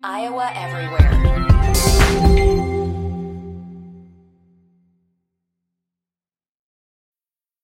Iowa Everywhere.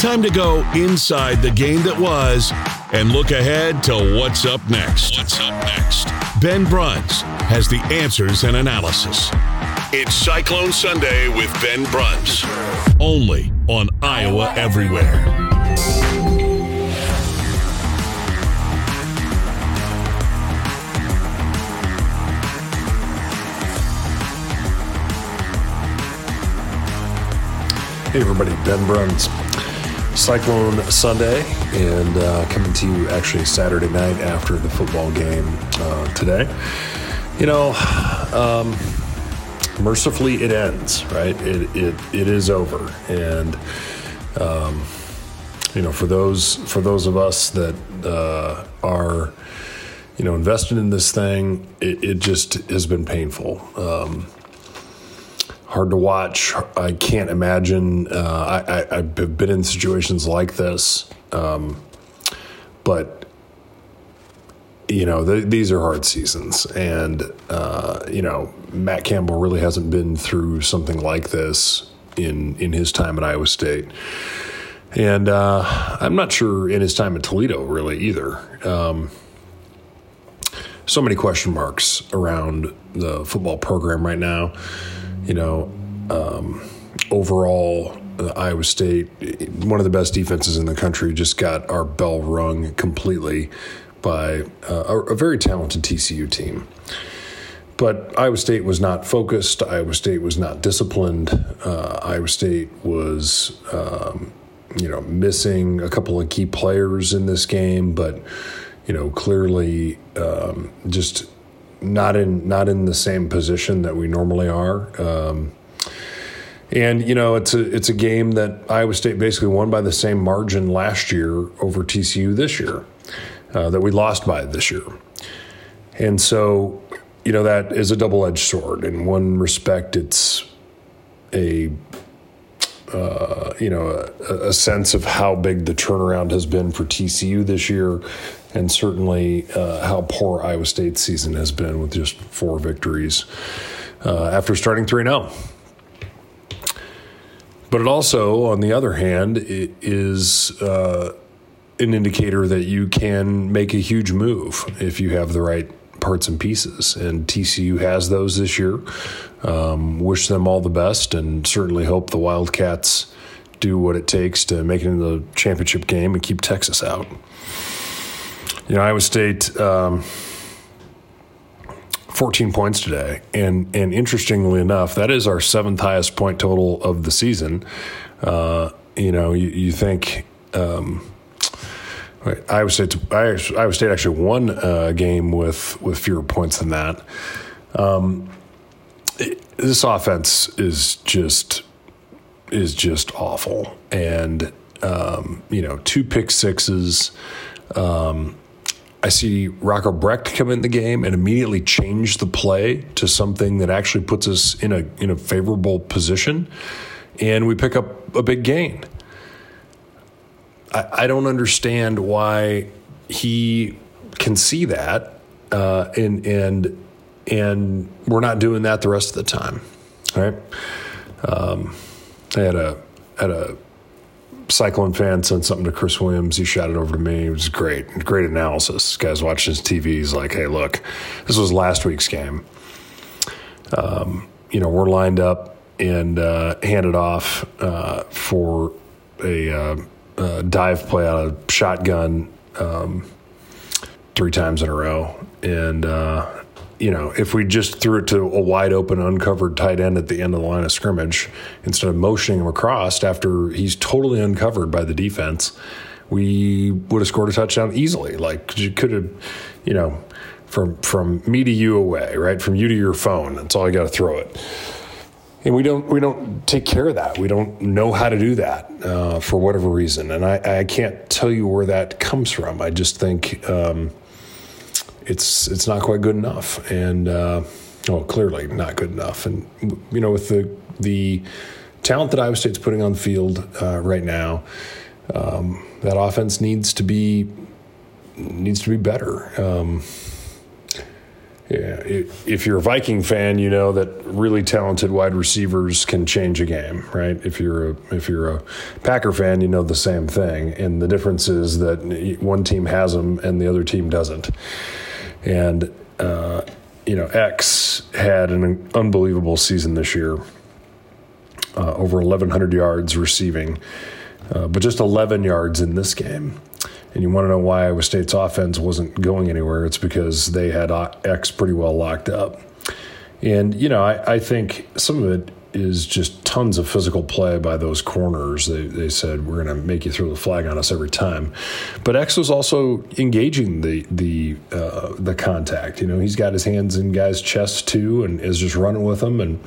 Time to go inside the game that was and look ahead to what's up next. What's up next? Ben Bruns has the answers and analysis. It's Cyclone Sunday with Ben Bruns, only on Iowa Everywhere. Hey everybody, Ben Bruns. Cyclone Sunday, and uh, coming to you actually Saturday night after the football game uh, today. You know, um, mercifully it ends, right? It, it, it is over. And, um, you know, for those, for those of us that uh, are, you know, invested in this thing, it, it just has been painful. Um, hard to watch. I can't imagine. Uh, I, have been in situations like this, um, but you know th- these are hard seasons, and uh, you know Matt Campbell really hasn't been through something like this in in his time at Iowa State. And uh, I'm not sure in his time at Toledo, really, either. Um, so many question marks around the football program right now you know, um, overall, uh, Iowa State, one of the best defenses in the country, just got our bell rung completely by uh, a, a, very talented TCU team. But Iowa State was not focused. Iowa State was not disciplined. Uh, Iowa State was, um, you know, missing a couple of key players in this game, but you know, clearly um, just not in not in the same position that we normally are. Um, and you know, it's a it's a game that Iowa State basically won by the same margin last year over TCU this year uh, that we lost by this year. And so, you know, that is a double edged sword. In one respect, it's a uh, you know, a, a, sense of how big the turnaround has been for TCU this year, and certainly uh, how poor Iowa State's season has been with just four victories uh, after starting 3 0. But it also, on the other hand, is uh, an indicator that you can make a huge move if you have the right parts and pieces. And TCU has those this year. Um, wish them all the best and certainly hope the Wildcats do what it takes to make it into the championship game and keep Texas out. You know, Iowa State. Um, 14 points today. And and interestingly enough, that is our seventh highest point total of the season. Uh, you know, you, you think um, Iowa State Iowa State actually won a game with with fewer points than that. Um, it, this offense is just is just awful, and um, you know, two pick sixes. Um, I see Rocco Becht come in the game and immediately change the play to something that actually puts us in a in a favorable position, and we pick up a big gain. I, I don't understand why he can see that, uh, and and and we're not doing that the rest of the time, right? Um, I had a had a Cyclone fan sent something to Chris Williams. He shot it over to me. It was great. Great analysis. Guy's watching his TV. He's like, hey, look, this was last week's game. Um, you know, we're lined up and uh, handed off uh, for a uh, dive play out of shotgun um, three times in a row. And uh, you know, if we just threw it to a wide open, uncovered tight end at the end of the line of scrimmage, instead of motioning him across after he's totally uncovered by the defense, we would have scored a touchdown easily. Like you could have, you know, from from me to you away, right? From you to your phone. That's all I got to throw it. And we don't we don't take care of that. We don't know how to do that uh, for whatever reason. And I, I can't tell you where that comes from. I just think um, it's it's not quite good enough. And uh, well, clearly not good enough. And you know, with the the talent that Iowa State's putting on the field uh, right now, um, that offense needs to be needs to be better. Um, yeah, if you're a Viking fan, you know that really talented wide receivers can change a game, right? If you're a if you're a Packer fan, you know the same thing, and the difference is that one team has them and the other team doesn't. And uh, you know, X had an unbelievable season this year, uh, over 1,100 yards receiving, uh, but just 11 yards in this game. And you want to know why Iowa State's offense wasn't going anywhere? It's because they had X pretty well locked up. And, you know, I, I think some of it is just tons of physical play by those corners. They, they said we're going to make you throw the flag on us every time, but X was also engaging the the uh, the contact. You know, he's got his hands in guys' chests too, and is just running with them. And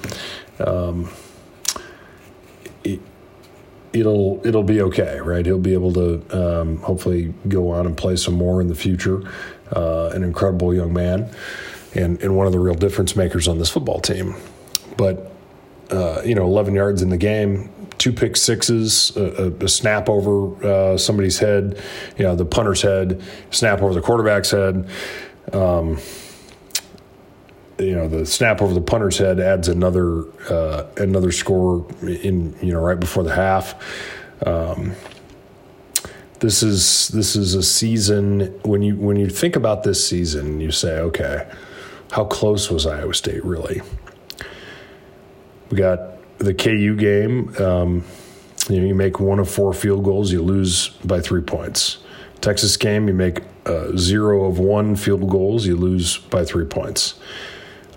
um, it'll it'll be okay, right? He'll be able to um, hopefully go on and play some more in the future. Uh, an incredible young man, and and one of the real difference makers on this football team. But uh, you know, 11 yards in the game, two pick sixes, a, a, snap over uh, somebody's head, you know, the punter's head, snap over the quarterback's head. Um, you know the snap over the punter's head adds another uh, another score in you know right before the half. Um, this is this is a season when you when you think about this season, you say, okay, how close was Iowa State really? We got the KU game. Um, you know, you make one of four field goals, you lose by three points. Texas game, you make uh, zero of one field goals, you lose by three points.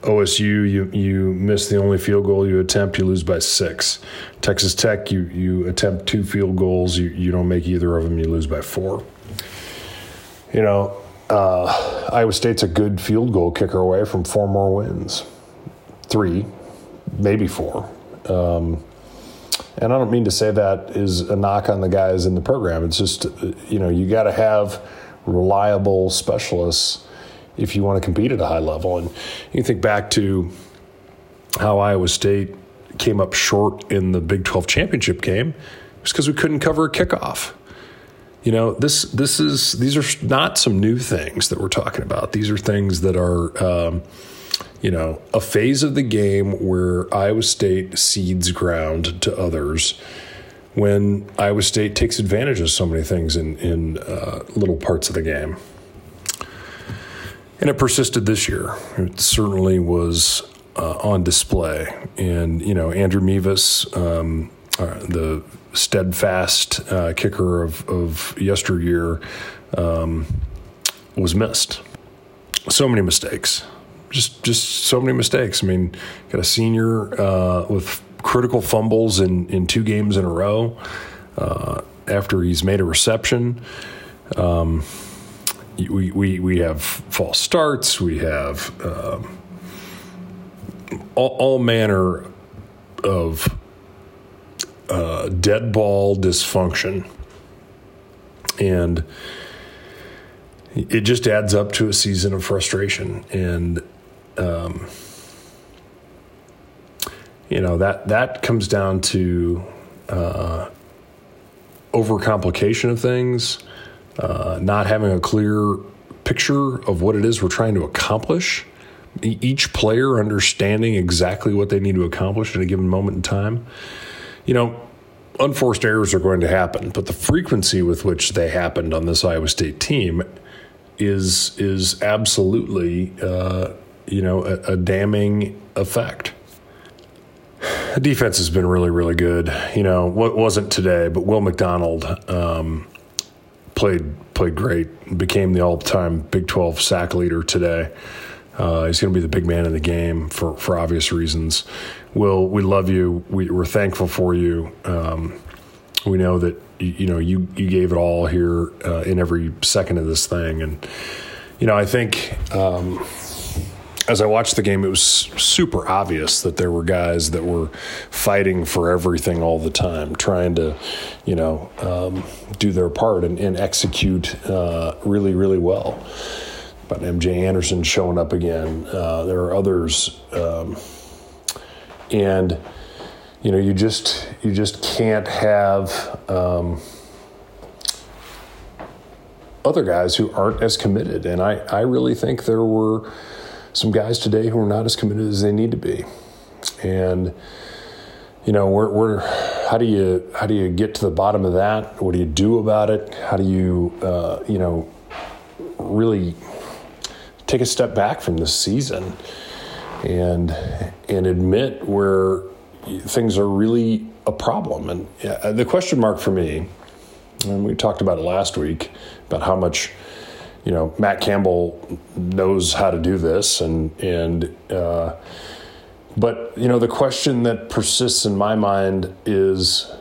OSU, you you miss the only field goal you attempt, you lose by six. Texas Tech, you you attempt two field goals, you you don't make either of them, you lose by four. You know, uh, Iowa State's a good field goal kicker away from four more wins, three, maybe four. Um, and I don't mean to say that is a knock on the guys in the program. It's just you know you got to have reliable specialists if you want to compete at a high level. And you think back to how Iowa State came up short in the Big 12 championship game, it's because we couldn't cover a kickoff. You know, this this is these are not some new things that we're talking about. These are things that are, um, you know, a phase of the game where Iowa State cedes ground to others. When Iowa State takes advantage of so many things in in uh, little parts of the game. And it persisted this year. It certainly was uh, on display. And, you know, Andrew Mevis, um, uh, the steadfast uh, kicker of, of yesteryear, um, was missed. So many mistakes. Just, just so many mistakes. I mean, got a senior uh, with critical fumbles in, in two games in a row uh, after he's made a reception. Um, we, we, we have false starts, we have um, all, all, manner of uh, dead ball dysfunction. And it just adds up to a season of frustration. And, um, you know, that, that comes down to uh, overcomplication of things uh, not having a clear picture of what it is we're trying to accomplish. Each player understanding exactly what they need to accomplish at a given moment in time. You know, unforced errors are going to happen, but the frequency with which they happened on this Iowa State team is is absolutely uh, you know a, a, damning effect. The defense has been really really good. You know what wasn't today, but Will McDonald. Um, played played great. Became the all time Big 12 sack leader today. Uh, he's going to be the big man in the game for, for obvious reasons. Will, we love you. We, are thankful for you. Um, we know that you, you, know you you gave it all here uh, in every second of this thing, and you know, I think um, as I watched the game, it was super obvious that there were guys that were fighting for everything all the time, trying to, you know, um, do their part and, and execute uh, really, really well. But MJ Anderson showing up again. Uh, there are others, um, and you know, you just you just can't have. Um, other guys who aren't as committed. And I, I really think there were some guys today who are not as committed as they need to be. And you know, we're, we're how do you how do you get to the bottom of that? What do you do about it? How do you uh, you know really take a step back from this season and and admit where things are really a problem? And the question mark for me, and we talked about it last week about how much you know, Matt Campbell knows how to do this, and and uh, but you know, the question that persists in my mind is,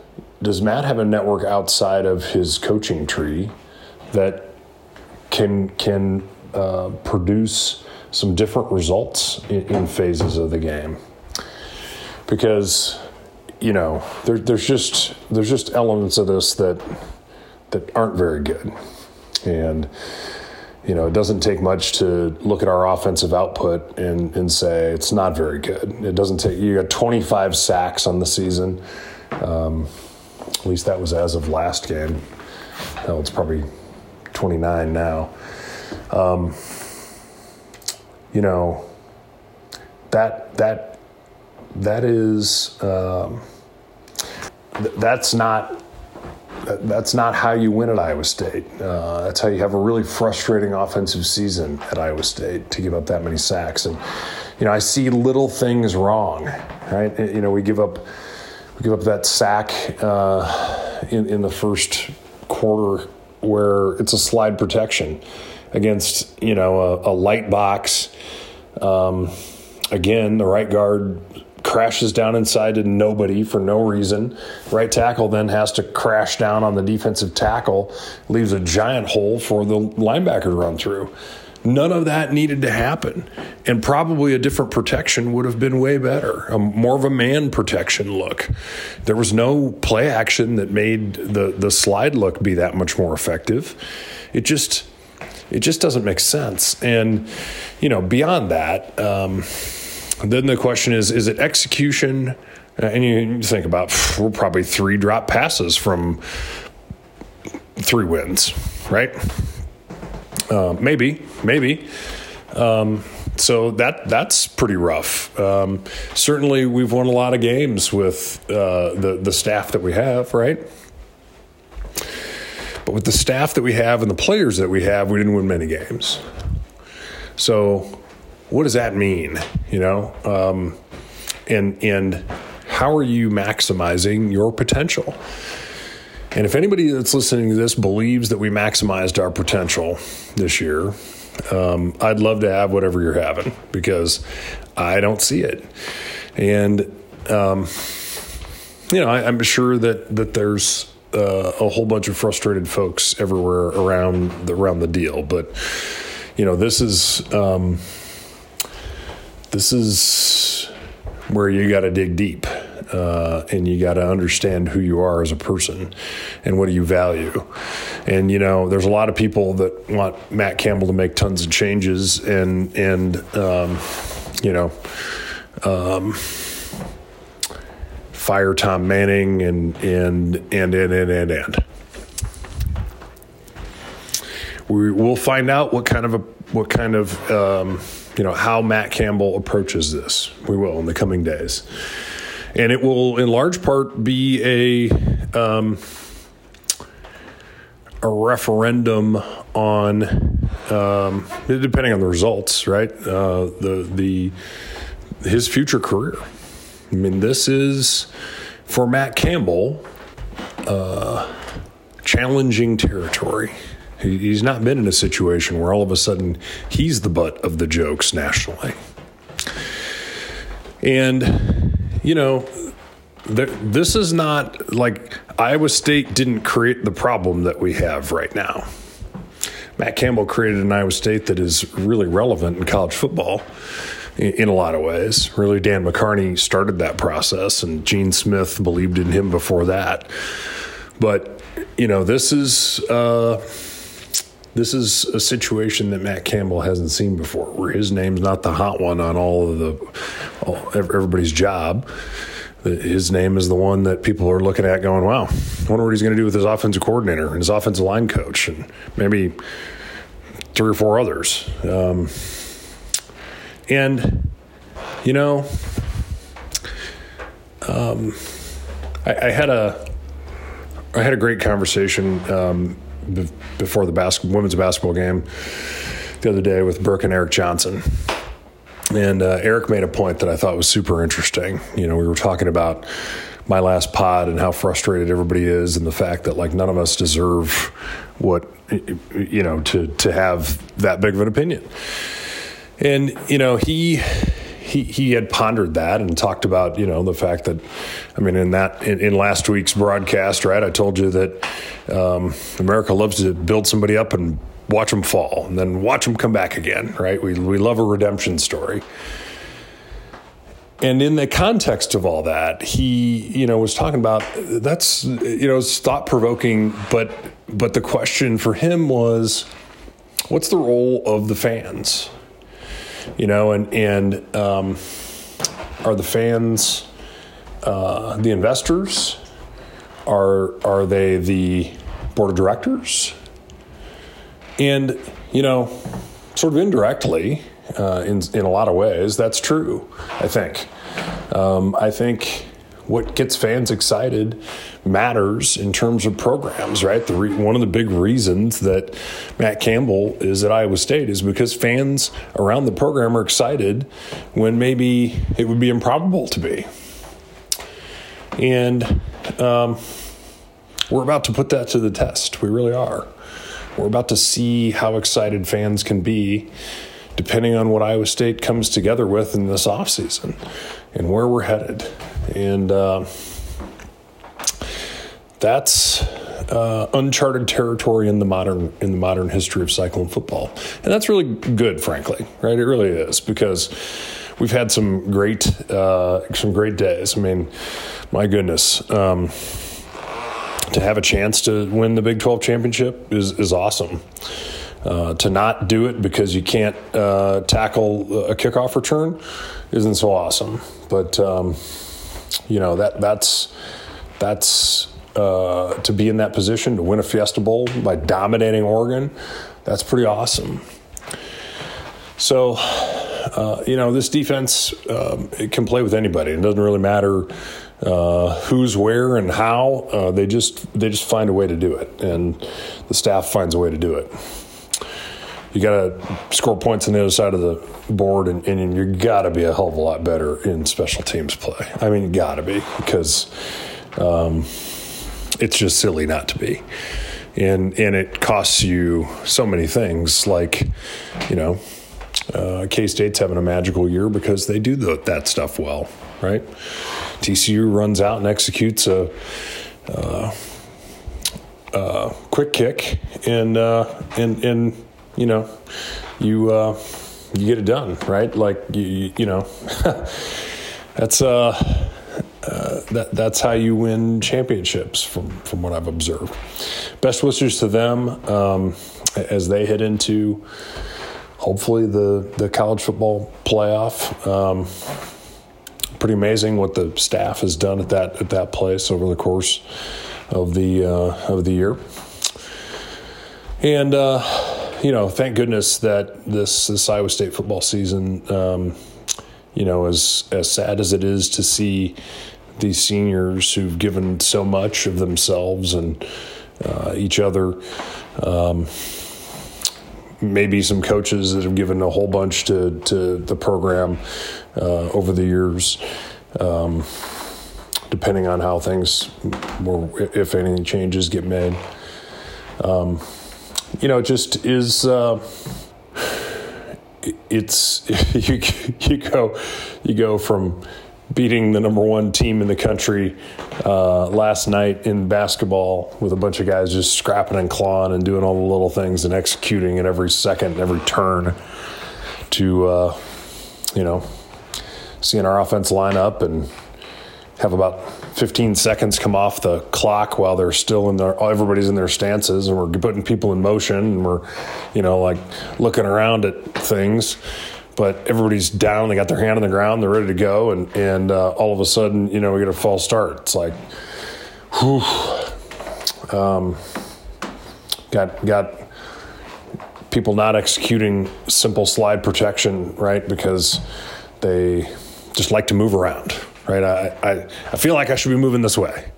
does Matt have a network outside of his coaching tree that can can uh, produce some different results in, in, phases of the game? Because you know, there, there's just there's just elements of this that that aren't very good, and you know, it doesn't take much to look at our offensive output and, and say it's not very good. It doesn't take, you got 25 sacks on the season. Um, at least that was as of last game. Hell, it's probably 29 now. Um, you know, that, that, that is, um, th- that's not that's not how you win at Iowa State. Uh, that's how you have a really frustrating offensive season at Iowa State to give up that many sacks. And you know, I see little things wrong. Right? You know, we give up we give up that sack uh, in in the first quarter where it's a slide protection against you know a, a light box. Um, again, the right guard crashes down inside to nobody for no reason. Right tackle then has to crash down on the defensive tackle, leaves a giant hole for the linebacker to run through. None of that needed to happen. And probably a different protection would have been way better, a, more of a man protection look. There was no play action that made the, the slide look be that much more effective. It just it just doesn't make sense. And, you know, beyond that, um, then the question is is it execution? Uh, and you think about we're probably three drop passes from three wins, right? Uh, maybe, maybe. Um, so that that's pretty rough. Um, certainly, we've won a lot of games with uh, the the staff that we have, right? But with the staff that we have and the players that we have, we didn't win many games. So what does that mean? You know, um, and and how are you maximizing your potential? And if anybody that's listening to this believes that we maximized our potential this year, um, I'd love to have whatever you're having because I don't see it. And um, you know, I, am sure that that there's uh, a whole bunch of frustrated folks everywhere around the, around the deal, but you know, this is. Um, this is where you got to dig deep uh, and you got to understand who you are as a person and what do you value. And you know, there's a lot of people that want Matt Campbell to make tons of changes and and um, you know. Um, fire Tom Manning and and and and and and and. We will find out what kind of a what kind of um, you know how Matt Campbell approaches this. We will in the coming days, and it will in large part be a um, a referendum on um, depending on the results, right? Uh, the the his future career. I mean, this is for Matt Campbell uh, challenging territory. He's not been in a situation where all of a sudden he's the butt of the jokes nationally. And, you know, this is not like Iowa State didn't create the problem that we have right now. Matt Campbell created an Iowa State that is really relevant in college football in a lot of ways. Really, Dan McCarney started that process, and Gene Smith believed in him before that. But you know, this is uh, this is a situation that Matt Campbell hasn't seen before, where his name's not the hot one on all of the all, everybody's job. His name is the one that people are looking at, going, "Wow, I wonder what he's going to do with his offensive coordinator and his offensive line coach, and maybe three or four others." Um, and, you know, um, I, I, had a I had a great conversation um, before the bas- women's basketball game the other day with Burke and Eric Johnson. And uh, Eric made a point that I thought was super interesting. You know, we were talking about my last pod and how frustrated everybody is, and the fact that like none of us deserve what you know to to have that big of an opinion. And you know, he he he had pondered that and talked about you know the fact that I mean in that in, in last week's broadcast, right? I told you that um, America loves to build somebody up and watch them fall and then watch them come back again, right? We we love a redemption story. And in the context of all that, he, you know, was talking about that's, you know, thought provoking, but but the question for him was, what's the role of the fans? You know, and and um, are the fans uh, the investors? Are are they the board of directors? And you know, sort of indirectly, uh, in in a lot of ways, that's true. I think. Um, I think what gets fans excited matters in terms of programs, right? Re- one of the big reasons that Matt Campbell is at Iowa State is because fans around the program are excited when maybe it would be improbable to be. And um, we're about to put that to the test. We really are. We're about to see how excited fans can be depending on what Iowa State comes together with in this offseason and where we're headed. And uh, that's uh, uncharted territory in the modern in the modern history of Cyclone football, and that's really good, frankly. Right? It really is because we've had some great uh, some great days. I mean, my goodness. Um, to have a chance to win the Big 12 championship is, is awesome. Uh, to not do it because you can't uh, tackle a kickoff return isn't so awesome. But um, you know that that's that's uh, to be in that position to win a Fiesta Bowl by dominating Oregon. That's pretty awesome. So, uh, you know, this defense um, can play with anybody. It doesn't really matter uh, who's where and how. Uh, they just they just find a way to do it, and the staff finds a way to do it you got to score points on the other side of the board, and, and you got to be a hell of a lot better in special teams play. I mean, you got to be because um, it's just silly not to be, and and it costs you so many things. Like, you know, uh, K State's having a magical year because they do the, that stuff well, right? TCU runs out and executes a. Uh, uh, quick kick and uh, and and you know, you uh, you get it done, right? Like you, you know, that's uh, uh, that that's how you win championships, from from what I've observed. Best wishes to them um, as they head into hopefully the the college football playoff. Um, pretty amazing what the staff has done at that at that place over the course of the uh, of the year, and uh, you know, thank goodness that this this Iowa State football season, um, you know, as as sad as it is to see these seniors who've given so much of themselves and uh, each other. Um, maybe some coaches that have given a whole bunch to, to the program uh, over the years, um, depending on how things, if any changes get made. Um, you know, just is. Uh, it's you, you go you go from beating the number one team in the country uh, last night in basketball with a bunch of guys just scrapping and clawing and doing all the little things and executing at every second, every turn to, uh, you know, seeing our offense line up and have about 15 seconds come off the clock while they're still in their everybody's in their stances and we're putting people in motion and we're you know like looking around at things. But everybody's down they got their hand on the ground they're ready to go and and uh, all of a sudden you know we get a false start. It's like whew. Um, got got people not executing simple slide protection right? Because they just like to move around right? I, I, I feel like I should be moving this way.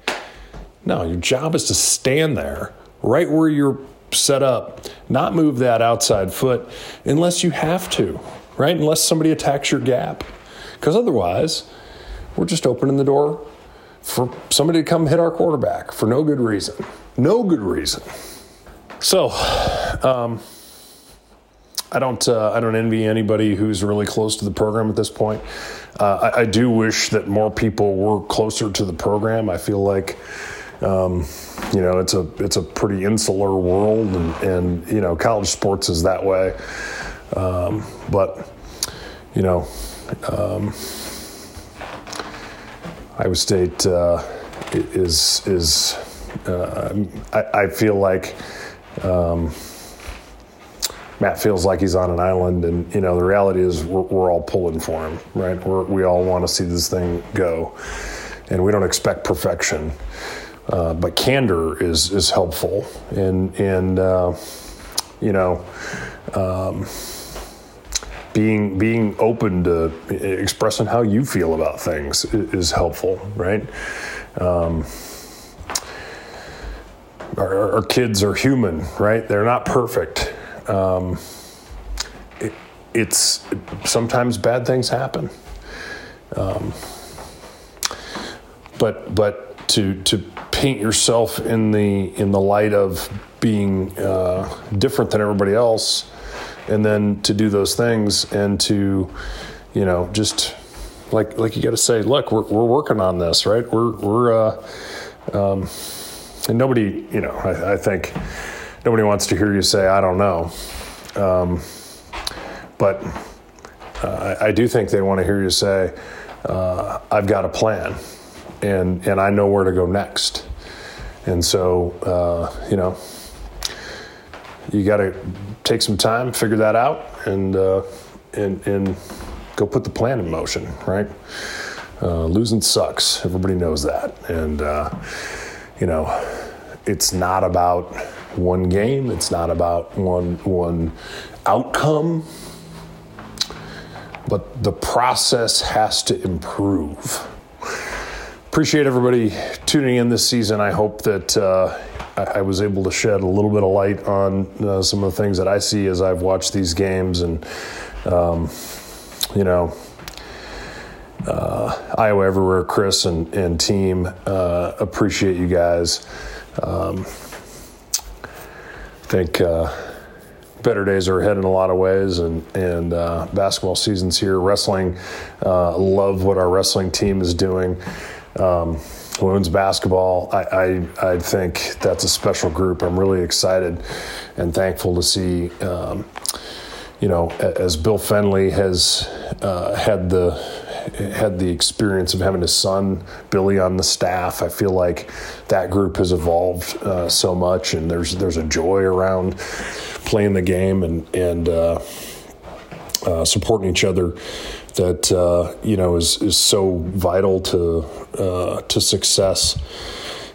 No, your job is to stand there right where you're set up, not move that outside foot unless you have to, right? Unless somebody attacks your gap. Because otherwise, we're just opening the door for somebody to come hit our quarterback for no good reason. No good reason. So, um, I don't uh, I don't envy anybody who's really close to the program at this point. Uh, I, I, do wish that more people were closer to the program. I feel like um, you know it's a it's a pretty insular world, and, and you know college sports is that way. Um, but you know, um, Iowa State uh, is is uh, I, I, feel like. Matt feels like he's on an island, and you know the reality is we're, we're all pulling for him, right? We're, we all want to see this thing go, and we don't expect perfection, uh, but candor is is helpful, and and uh, you know. Um, being being open to expressing how you feel about things is helpful, right? Um, our, our, kids are human, right? They're not perfect, um, it, it's sometimes bad things happen. Um, but but to to paint yourself in the in the light of being uh, different than everybody else, and then to do those things and to you know just like like you got to say, look, we're we're working on this, right? We're we're uh, um, and nobody, you know, I, I think nobody wants to hear you say, I don't know. Um, but uh, I, I, do think they want to hear you say, uh, I've got a plan and, and I know where to go next. And so, uh, you know, you got to take some time, figure that out, and, uh, and, and go put the plan in motion, right? Uh, losing sucks. Everybody knows that. And, uh, you know, it's not about one game. It's not about one one outcome. But the process has to improve. Appreciate everybody tuning in this season. I hope that uh, I, was able to shed a little bit of light on uh, some of the things that I see as I've watched these games. And, um, you know, uh, Iowa Everywhere, Chris and, and team, uh, appreciate you guys. Um, think uh, better days are ahead in a lot of ways, and and uh, basketball season's here. Wrestling, uh, love what our wrestling team is doing. Um, women's basketball, I, I, I think that's a special group. I'm really excited and thankful to see. Um, you know, as Bill Fennelly has uh, had the had the experience of having his son Billy on the staff. I feel like that group has evolved uh, so much, and there's there's a joy around playing the game and and uh, uh, supporting each other that uh, you know is is so vital to uh, to success.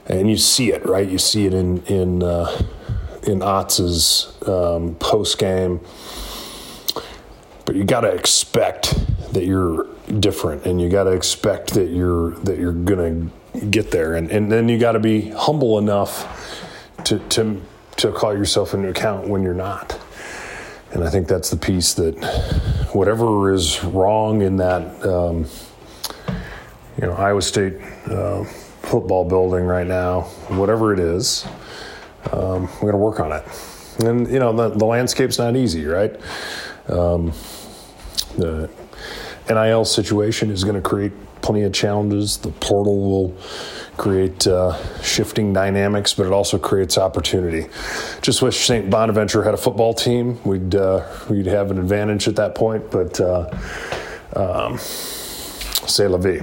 And you see it, right? You see it in in uh, in Otz's um, post game but you got to expect that you're different and you got to expect that you're that you're going to get there. And, and then you got to be humble enough to, to to call yourself into account when you're not. And I think that's the piece that whatever is wrong in that um, you know Iowa State uh, football building right now whatever it is um, we're going to work on it. And you know the, the landscape's not easy right? Um, the NIL situation is going to create plenty of challenges. The portal will create uh, shifting dynamics, but it also creates opportunity. Just wish St. Bonaventure had a football team. We'd uh, we'd have an advantage at that point, but uh, um, c'est la vie.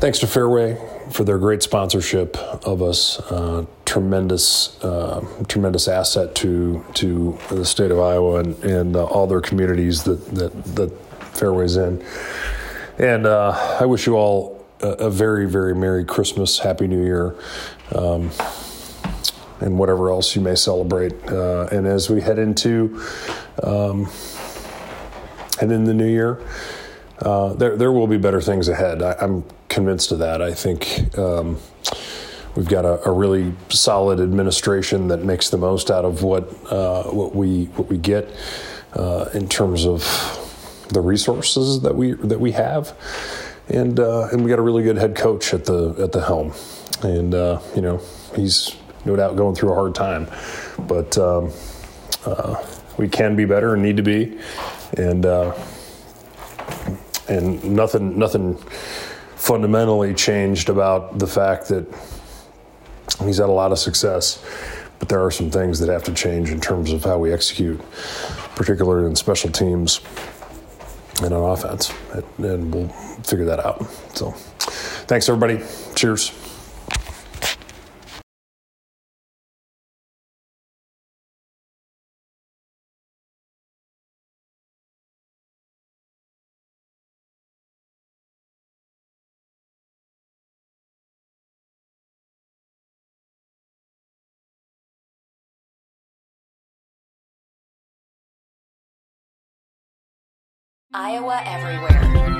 Thanks to Fareway for their great sponsorship of us. Uh, tremendous, uh, tremendous asset to to the state of Iowa and, and uh, all their communities that that, that Fareway's in. And uh, I wish you all a, a, very, very Merry Christmas, Happy New Year. Um, and whatever else you may celebrate. Uh, and as we head into um, head in the new year, uh, there there will be better things ahead. I, am convinced of that. I think um, we've got a, a, really solid administration that makes the most out of what uh, what we what we get uh, in terms of the resources that we that we have, and uh, and we got a really good head coach at the at the helm, and uh, you know he's no doubt going through a hard time, but um, uh, we can be better and need to be, and and nothing nothing fundamentally changed about the fact that he's had a lot of success, but there are some things that have to change in terms of how we execute, particularly in special teams and on offense, and we'll figure that out. So, thanks everybody. Cheers. Iowa Everywhere.